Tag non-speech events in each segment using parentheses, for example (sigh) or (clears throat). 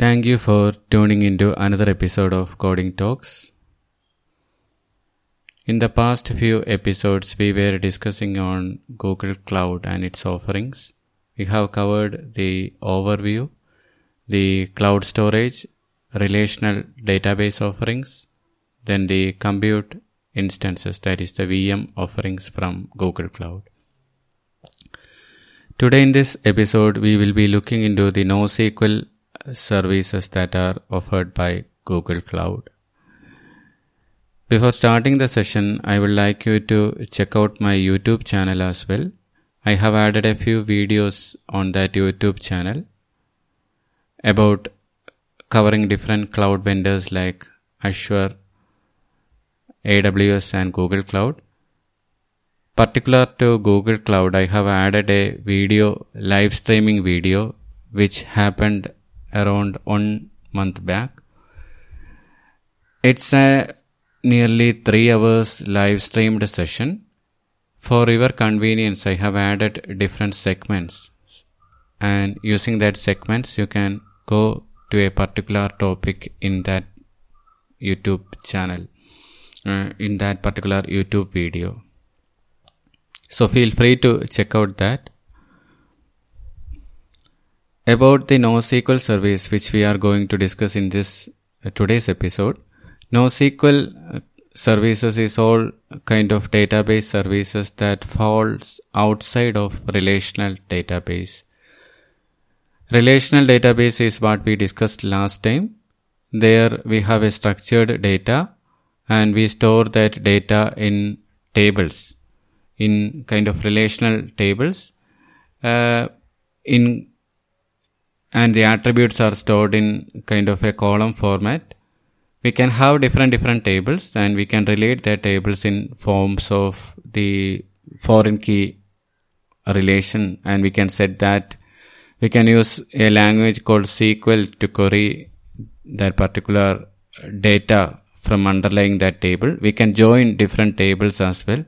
Thank you for tuning into another episode of Coding Talks. In the past few episodes, we were discussing on Google Cloud and its offerings. We have covered the overview, the cloud storage, relational database offerings, then the compute instances, that is the VM offerings from Google Cloud. Today in this episode, we will be looking into the NoSQL services that are offered by Google Cloud. Before starting the session, I would like you to check out my YouTube channel as well. I have added a few videos on that YouTube channel about covering different cloud vendors like Azure, AWS, and Google Cloud. Particular to Google Cloud, I have added a video, live streaming video, which happened around one month back. It's a nearly three hours live streamed session. For your convenience, I have added different segments, and using that segments, you can go to a particular topic in that YouTube channel, uh, in that particular YouTube video. So feel free to check out that. About the NoSQL service, which we are going to discuss in this uh, today's episode, NoSQL uh, services is all kind of database services that falls outside of relational database. Relational database is what we discussed last time. There we have a structured data and we store that data in tables, in kind of relational tables. Uh, in and the attributes are stored in kind of a column format. We can have different different tables and we can relate their tables in forms of the foreign key relation and we can set that we can use a language called SQL to query that particular data from underlying that table. We can join different tables as well.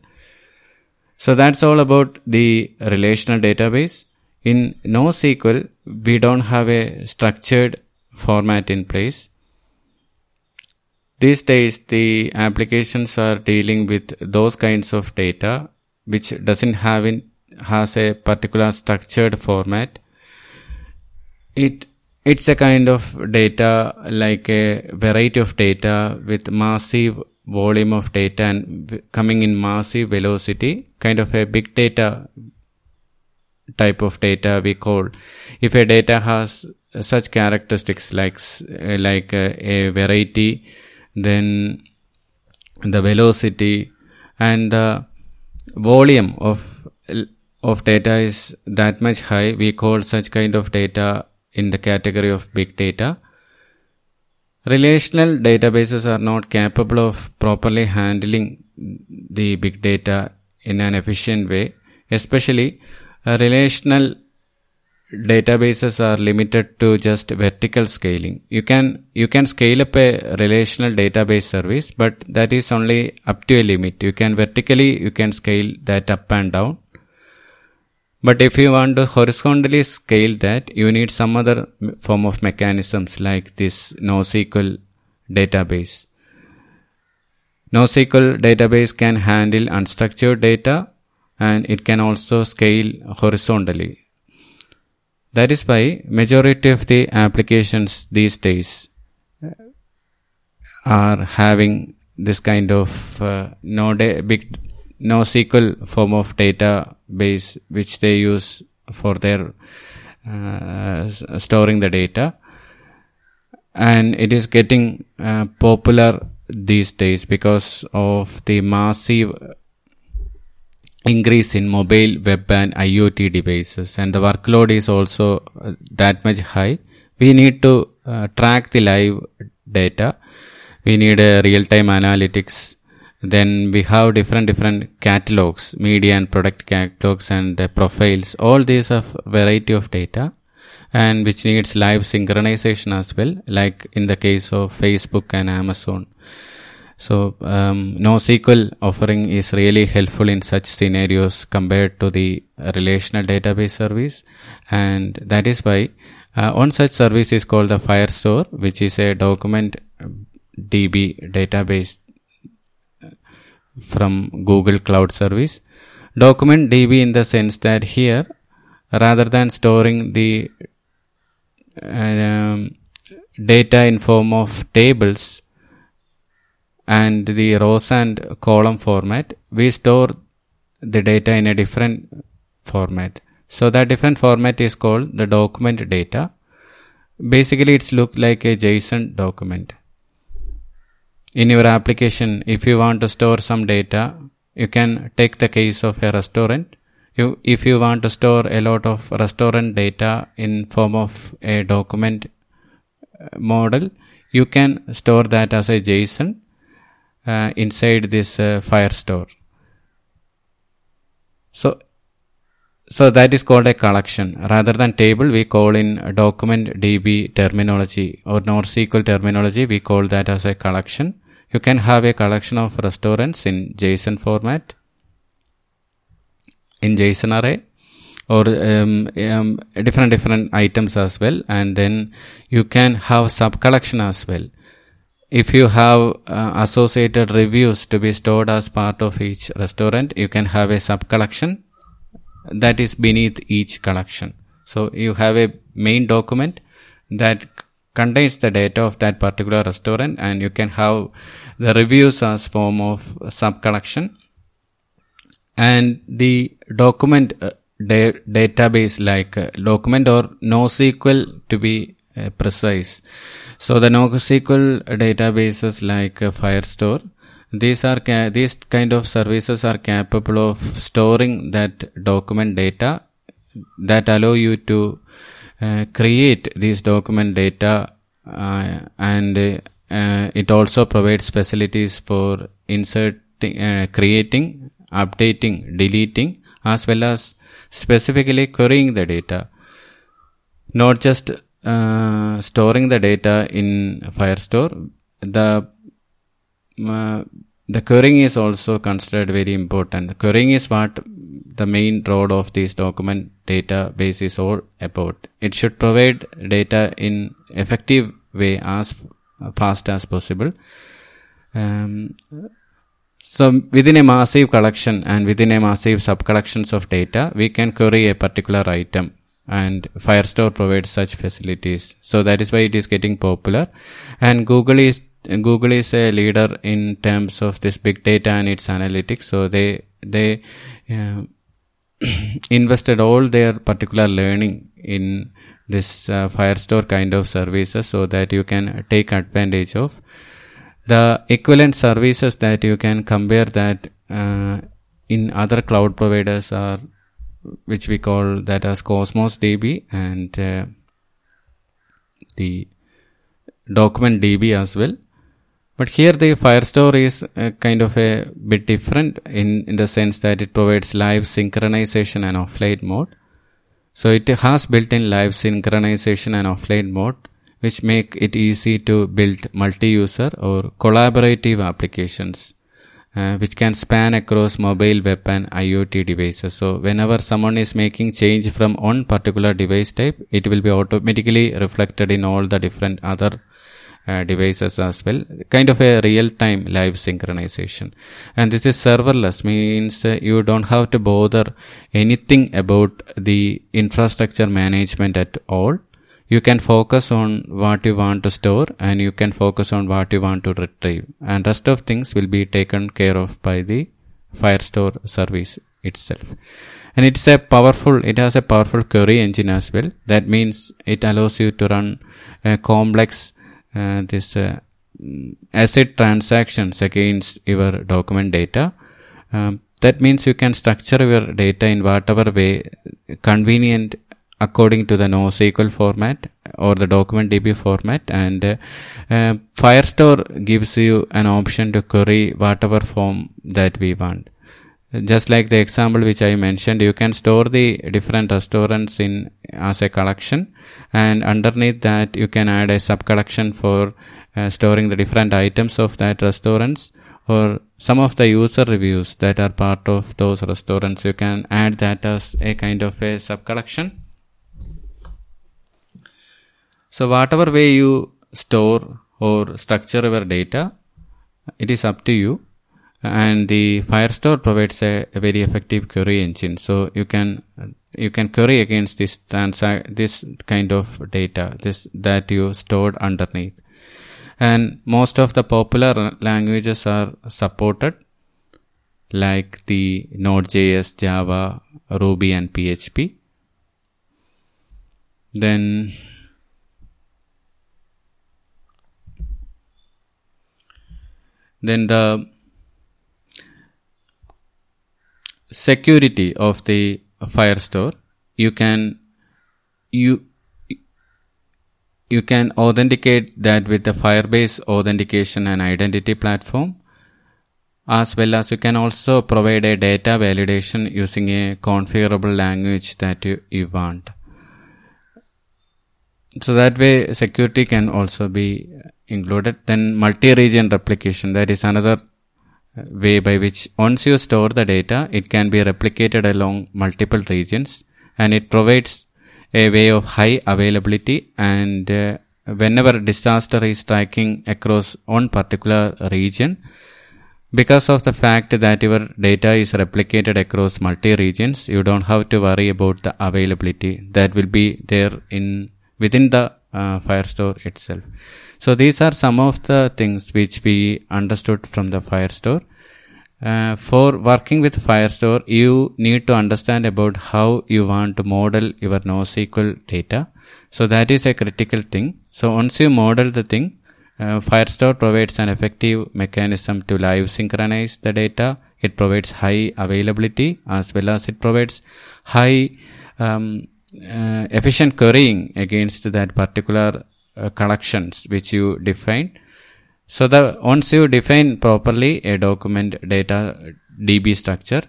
So that's all about the relational database. In NoSQL, we don't have a structured format in place. These days, the applications are dealing with those kinds of data which doesn't have in, has a particular structured format. It it's a kind of data like a variety of data with massive volume of data and coming in massive velocity, kind of a big data type of data we call. If a data has such characteristics like eh, like a, a variety then the velocity and the volume of of data is that much high. We call such kind of data in the category of big data. Relational databases are not capable of properly handling the big data in an efficient way especially Uh, relational databases are limited to just vertical scaling. You can you can scale up a relational database service, but that is only up to a limit. You can vertically you can scale that up and down. But if you want to horizontally scale that, you need some other form of mechanisms like this NoSQL database. NoSQL database can handle unstructured data and it can also scale horizontally. That is why majority of the applications these days are having this kind of uh, no big NoSQL form of database which they use for their uh, storing the data and it is getting uh, popular these days because of the massive increase in mobile web and IoT devices and the workload is also uh, that much high. We need to uh, track the live data. We need a real time analytics. Then we have different different catalogs, media and product catalogs and uh, profiles. All these are variety of data and which needs live synchronization as well, like in the case of Facebook and Amazon. So um, NoSQL offering is really helpful in such scenarios compared to the relational database service, and that is why Uh, one such service is called the Firestore, which is a document DB database from Google Cloud Service. Document DB in the sense that here, rather than storing the um, data in form of tables and the rows and column format, we store the data in a different format. So that different format is called the document data. Basically, it's look like a JSON document in your application if you want to store some data you can take the case of a restaurant you if you want to store a lot of restaurant data in form of a document uh, model you can store that as a json uh, inside this uh, firestore so so that is called a collection. Rather than table, we call in document DB terminology or NoSQL terminology, we call that as a collection. You can have a collection of restaurants in JSON format, in JSON array, or um, um, different different items as well, and then you can have sub collection as well. If you have uh, associated reviews to be stored as part of each restaurant, you can have a sub collection that is beneath each collection. So you have a main document that contains the data of that particular restaurant and you can have the reviews as form of sub collection and the document uh, da- database like uh, document or NoSQL to be precise. So the NoSQL databases like uh, Firestore, these are ca- these kind of services are capable of storing that document data that allow you to uh, create these document data uh, and uh, it also provides facilities for inserting, creating, updating, deleting, as well as specifically querying the data. Not just uh, storing the data in Firestore, the uh, the querying is also considered very important. The querying is what the main role of this document database is all about. It should provide data in effective way as fast as possible. Um, so within a massive collection and within a massive sub collections of data, we can query a particular item and Firestore provides such facilities. So that is why it is getting popular. And Google is Google is a leader in terms of this big data and its analytics. So they they uh, (clears throat) invested all their particular learning in this uh, Firestore kind of services so that you can take advantage of the equivalent services that you can compare that uh, in other cloud providers are which we call that as Cosmos DB and uh, the document DB as well. But here the Firestore is kind of a bit different in, in the sense that it provides live synchronization and offline mode. So it has built-in live synchronization and offline mode, which make it easy to build multi-user or collaborative applications, uh, which can span across mobile, web, and IoT devices. So whenever someone is making change from one particular device type, it will be automatically reflected in all the different other uh, devices as well. Kind of a real time live synchronization. And this is serverless means uh, you don't have to bother anything about the infrastructure management at all you can focus on what you want to store and you can focus on what you want to retrieve. And rest of things will be taken care of by the firestore service itself. And it's a powerful it has a powerful query engine as well. That means it allows you to run a complex uh, this uh, ACID transactions against your document data. Um, that means you can structure your data in whatever way convenient according to the NoSQL format or the document DB format and uh, uh, Firestore gives you an option to query whatever form that we want just like the example which I mentioned, you can store the different restaurants in as a collection, and underneath that you can add a sub collection for uh, storing the different items of that restaurants or some of the user reviews that are part of those restaurants. You can add that as a kind of a sub collection. So whatever way you store or structure your data, it is up to you. And the Firestore provides a, a very effective query engine. So you can you can query against this this kind of data this that you stored underneath and most of the popular languages are supported like the node.js java ruby and php then then the security of the Firestore, you can you you can authenticate that with the Firebase authentication and identity platform as well as you can also provide a data validation using a configurable language that you, you want. So that way security can also be included. Then multi-region replication, that is another way by which once you store the data, it can be replicated along multiple regions and it provides a way of high availability and uh, whenever disaster is striking across one particular region, because of the fact that your data is replicated across multi regions, you don't have to worry about the availability that will be there in within the uh, Firestore itself. So these are some of the things which we understood from the Firestore. Uh, for working with Firestore, you need to understand about how you want to model your NoSQL data. So that is a critical thing. So once you model the thing, uh, Firestore provides an effective mechanism to live synchronize the data. It provides high availability as well as it provides high um, uh, efficient querying against that particular uh, collections which you define. So the once you define properly a document data DB structure,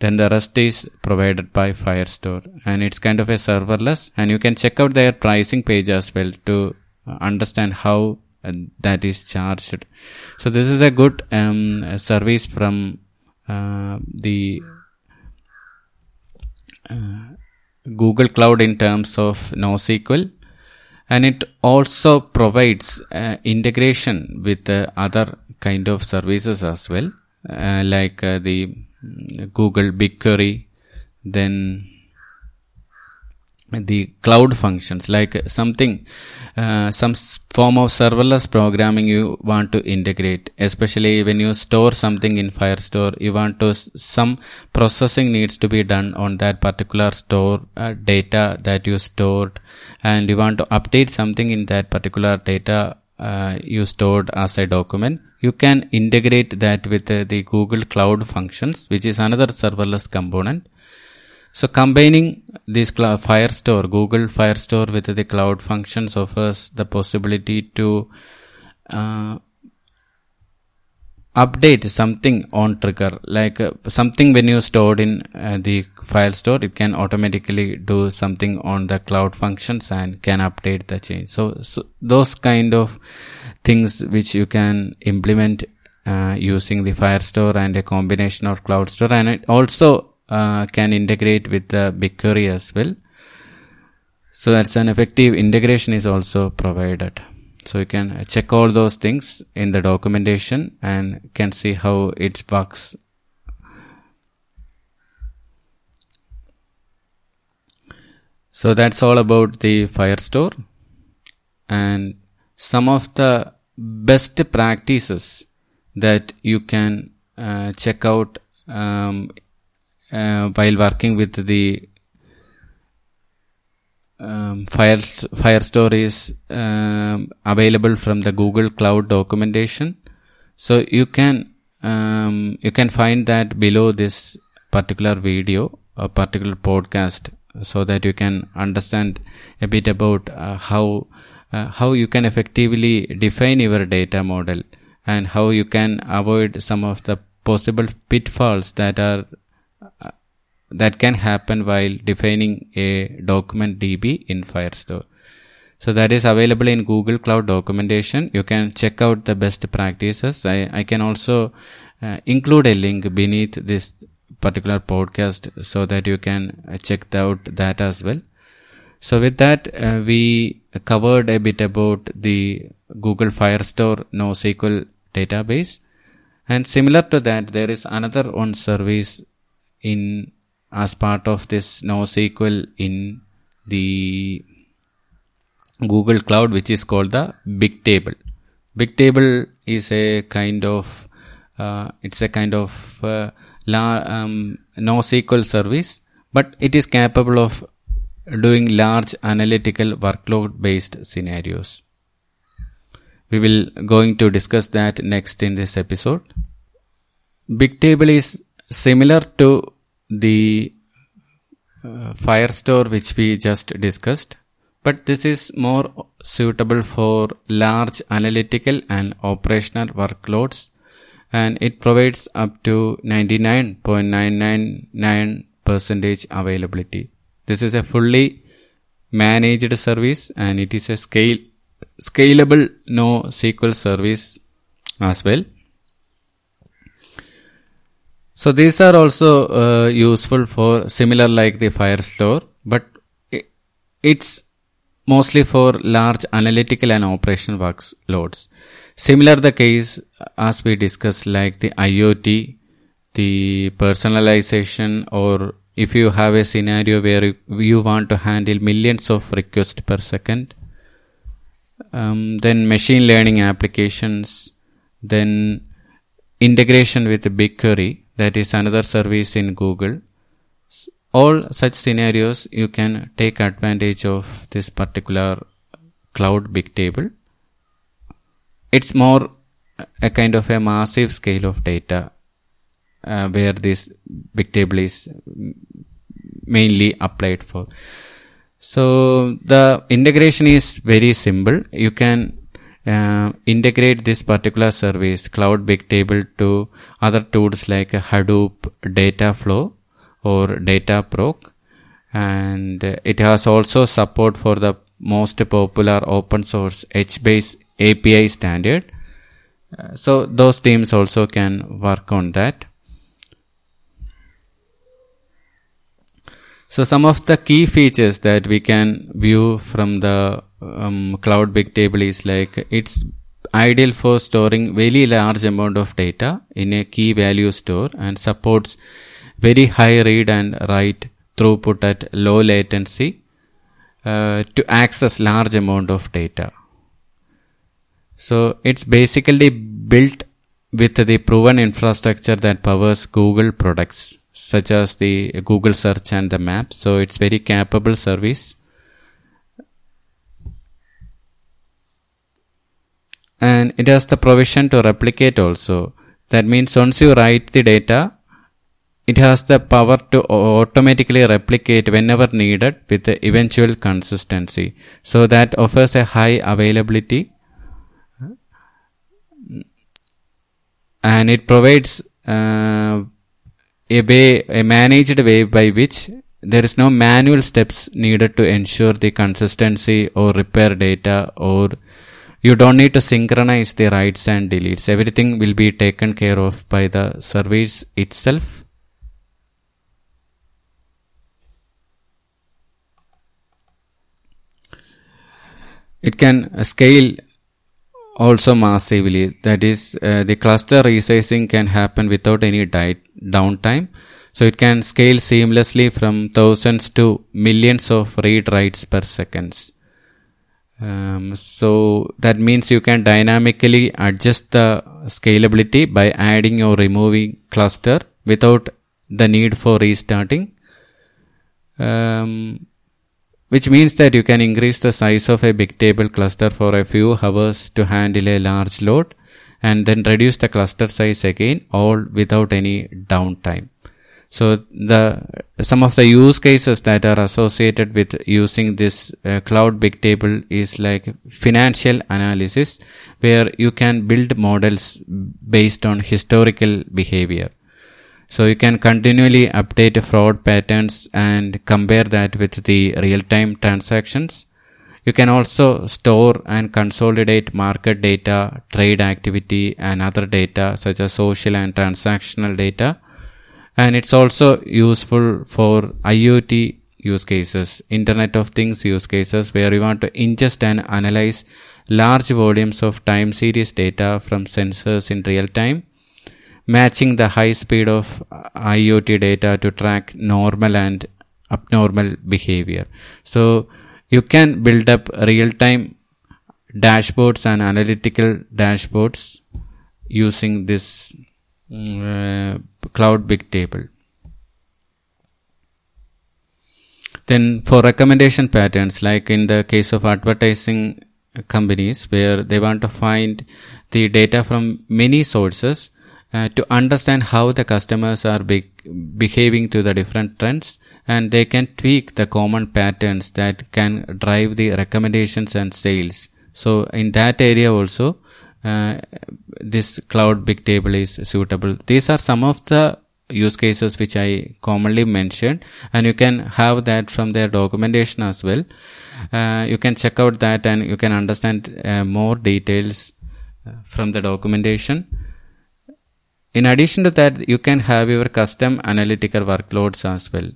then the rest is provided by Firestore and it's kind of a serverless and you can check out their pricing page as well to understand how uh, that is charged. So this is a good um, service from uh, the uh, Google Cloud in terms of NoSQL and it also provides uh, integration with uh, other kind of services as well uh, like uh, the mm, Google BigQuery then the cloud functions like something uh, some form of serverless programming you want to integrate. Especially when you store something in firestore you want to some processing needs to be done on that particular store uh, data that you stored. And you want to update something in that particular data uh, you stored as a document. You can integrate that with uh, the google cloud functions which is another serverless component so combining this Firestore, Google Firestore with the cloud functions offers the possibility to uh, update something on trigger. Like uh, something when you stored in uh, the Firestore it can automatically do something on the cloud functions and can update the change. So, so those kind of things which you can implement uh, using the firestore and a combination of cloud store and it also uh, can integrate with the BigQuery as well. So that's an effective integration is also provided. So you can check all those things in the documentation and can see how it works. So that's all about the Firestore and some of the best practices that you can uh, check out um, uh, while working with the um, Fire Firestore is um, available from the Google Cloud documentation. So you can um, you can find that below this particular video, a particular podcast, so that you can understand a bit about uh, how uh, how you can effectively define your data model and how you can avoid some of the possible pitfalls that are that can happen while defining a document DB in Firestore. So that is available in Google Cloud documentation. You can check out the best practices. I, I can also uh, include a link beneath this particular podcast so that you can check out that as well. So with that, uh, we covered a bit about the Google Firestore NoSQL database. And similar to that, there is another one service in as part of this NoSQL in the Google Cloud, which is called the Bigtable. Bigtable is a kind of uh, it's a kind of uh, la, um, NoSQL service, but it is capable of doing large analytical workload based scenarios. We will going to discuss that next in this episode. Bigtable is similar to the uh, Firestore which we just discussed, but this is more suitable for large analytical and operational workloads and it provides up to 99.999% availability. This is a fully managed service and it is a scale scalable NoSQL service as well. So these are also uh, useful for similar like the Firestore, but it's mostly for large analytical and operation workloads. Similar the case as we discussed like the IoT, the personalization or if you have a scenario where you want to handle millions of requests per second, um, then machine learning applications, then integration with BigQuery, that is another service in Google. All such scenarios you can take advantage of this particular cloud Bigtable. it's more a kind of a massive scale of data uh, where this Bigtable is mainly applied for. So the integration is very simple. You can uh, integrate this particular service, Cloud Bigtable, to other tools like Hadoop Dataflow or Dataproc, and it has also support for the most popular open source HBase API standard. Uh, so those teams also can work on that. So some of the key features that we can view from the um, cloud Bigtable is like it's ideal for storing very large amount of data in a key value store and supports very high read and write throughput at low latency uh, to access large amount of data. So it's basically built with the proven infrastructure that powers Google products such as the Google search and the map. So it's very capable service. And it has the provision to replicate also. That means once you write the data, it has the power to automatically replicate whenever needed with the eventual consistency. So that offers a high availability and it provides uh, a way, a managed way by which there is no manual steps needed to ensure the consistency or repair data or you don't need to synchronize the writes and deletes. Everything will be taken care of by the service itself. It can scale also massively. That is, uh, the cluster resizing can happen without any downtime. So it can scale seamlessly from thousands to millions of read writes per seconds. Um, so that means you can dynamically adjust the scalability by adding or removing cluster without the need for restarting. Um, which means that you can increase the size of a Bigtable cluster for a few hours to handle a large load and then reduce the cluster size again all without any downtime. So the some of the use cases that are associated with using this uh, cloud Bigtable is like financial analysis where you can build models based on historical behavior so you can continually update fraud patterns and compare that with the real-time transactions. You can also store and consolidate market data, trade activity and other data such as social and transactional data. And it's also useful for IoT use cases, Internet of Things use cases, where you want to ingest and analyze large volumes of time series data from sensors in real time, matching the high speed of IoT data to track normal and abnormal behavior. So you can build up real time dashboards and analytical dashboards using this uh, cloud Bigtable. Then for recommendation patterns, like in the case of advertising companies where they want to find the data from many sources uh, to understand how the customers are be- behaving to the different trends and they can tweak the common patterns that can drive the recommendations and sales. So in that area also, this cloud Bigtable is suitable. These are some of the use cases which I commonly mentioned, and you can have that from their documentation as well. Uh, you can check out that and you can understand uh, more details uh, from the documentation. In addition to that, you can have your custom analytical workloads as well.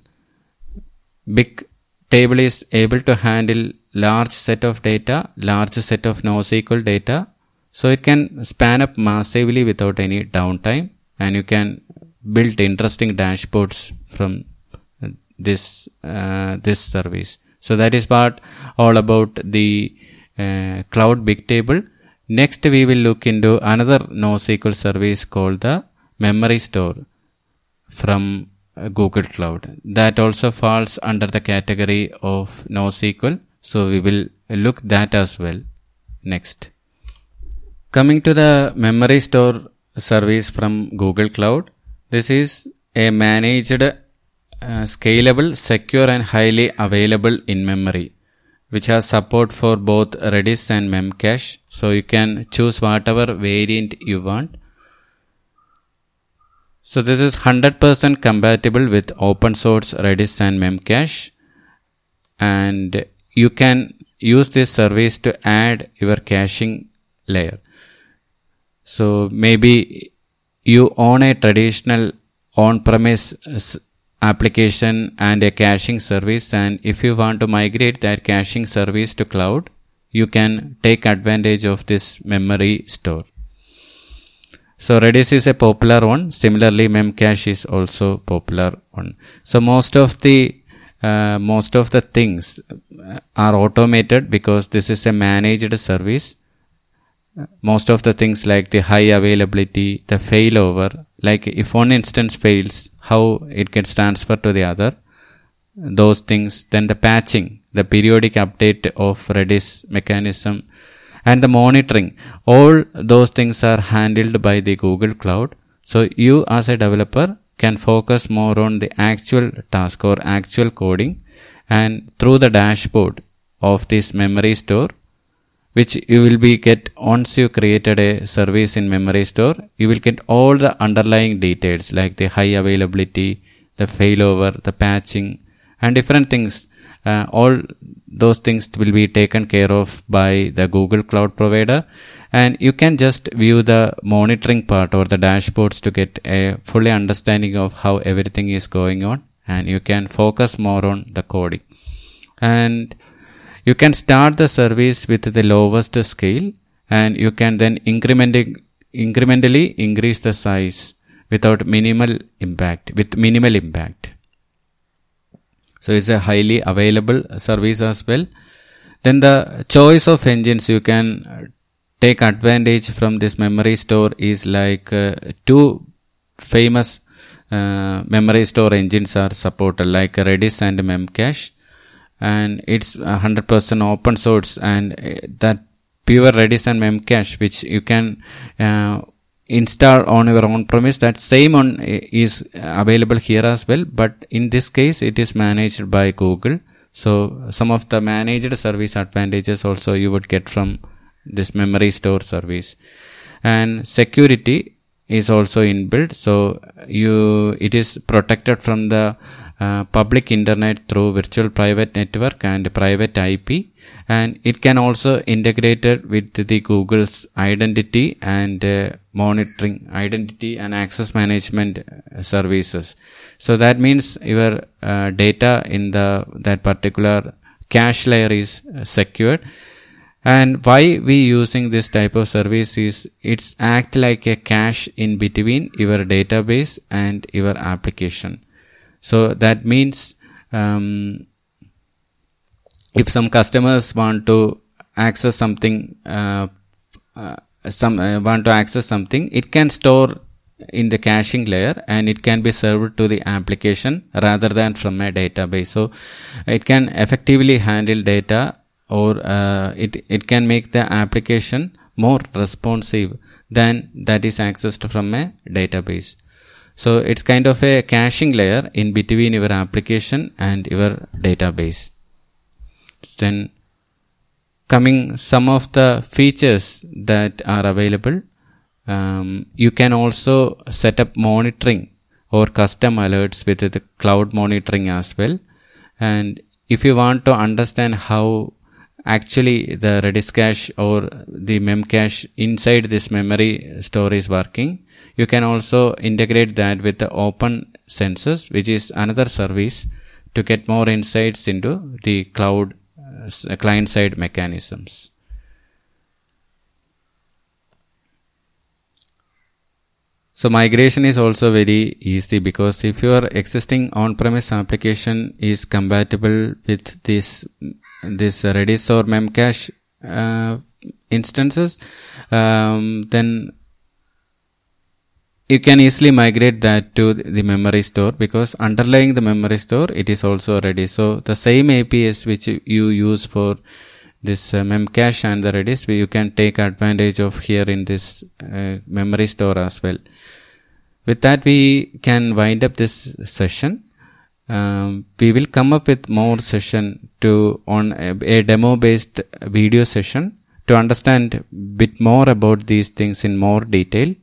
Big table is able to handle large set of data, large set of NoSQL data. So it can span up massively without any downtime and you can build interesting dashboards from this, uh, this service. So that is part all about the uh, cloud Bigtable. Next we will look into another NoSQL service called the Memorystore from Google Cloud. That also falls under the category of NoSQL. So we will look that as well next. Coming to the Memorystore service from Google Cloud. This is a managed, uh, scalable, secure and highly available in memory which has support for both Redis and Memcache. So you can choose whatever variant you want so this is 100% compatible with open source Redis and Memcache and you can use this service to add your caching layer. So maybe you own a traditional on-premise application and a caching service and if you want to migrate that caching service to cloud, you can take advantage of this Memorystore. So Redis is a popular one. Similarly, Memcache is also popular one. So most of the uh, most of the things are automated because this is a managed service. Most of the things like the high availability, the failover, like if one instance fails, how it gets transferred to the other, those things, then the patching, the periodic update of Redis mechanism, and the monitoring all those things are handled by the google cloud. So you as a developer can focus more on the actual task or actual coding and through the dashboard of this Memorystore which you will be get once you created a service in Memorystore you will get all the underlying details like the high availability the failover the patching and different things. Uh, all those things will be taken care of by the Google Cloud provider. And you can just view the monitoring part or the dashboards to get a fully understanding of how everything is going on and you can focus more on the coding. And you can start the service with the lowest scale and you can then incrementally increase the size without minimal impact with minimal impact so it's a highly available service as well. Then the choice of engines you can take advantage from this Memorystore is like uh, two famous uh, Memorystore engines are supported like Redis and Memcache and it's 100% open source and uh, that pure Redis and Memcache which you can uh, install on your own premise. That same on is available here as well but in this case it is managed by google. So some of the managed service advantages also you would get from this Memorystore service. And security is also inbuilt. So you it is protected from the uh, public internet through virtual private network and private IP and it can also integrated with the Google's identity and uh, monitoring identity and access management uh, services. So that means your uh, data in the that particular cache layer is uh, secured and why we using this type of service is it's act like a cache in between your database and your application. So that means um, if some customers want to access something uh, uh, some uh, want to access something it can store in the caching layer and it can be served to the application rather than from a database. So it can effectively handle data or uh, it, it can make the application more responsive than that is accessed from a database. So it's kind of a caching layer in between your application and your database. Then coming some of the features that are available um, you can also set up monitoring or custom alerts with the cloud monitoring as well. And if you want to understand how actually the redis cache or the memcache inside this memory store is working. You can also integrate that with the open census which is another service to get more insights into the cloud uh, client side mechanisms. So migration is also very easy because if your existing on-premise application is compatible with this this Redis or Memcache uh, instances, um, then you can easily migrate that to the Memorystore because underlying the Memorystore it is also ready. So the same APIs which you use for this uh, memcache and the redis you can take advantage of here in this uh, Memorystore as well with that we can wind up this session um, we will come up with more session to on a, a demo based video session to understand bit more about these things in more detail.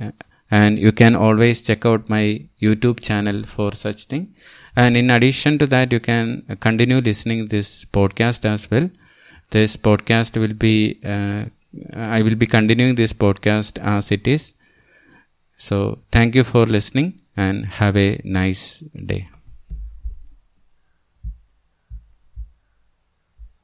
Uh, and you can always check out my youtube channel for such thing. And in addition to that you can continue listening this podcast as well. This podcast will be uh, i will be continuing this podcast as it is. So thank you for listening and have a nice day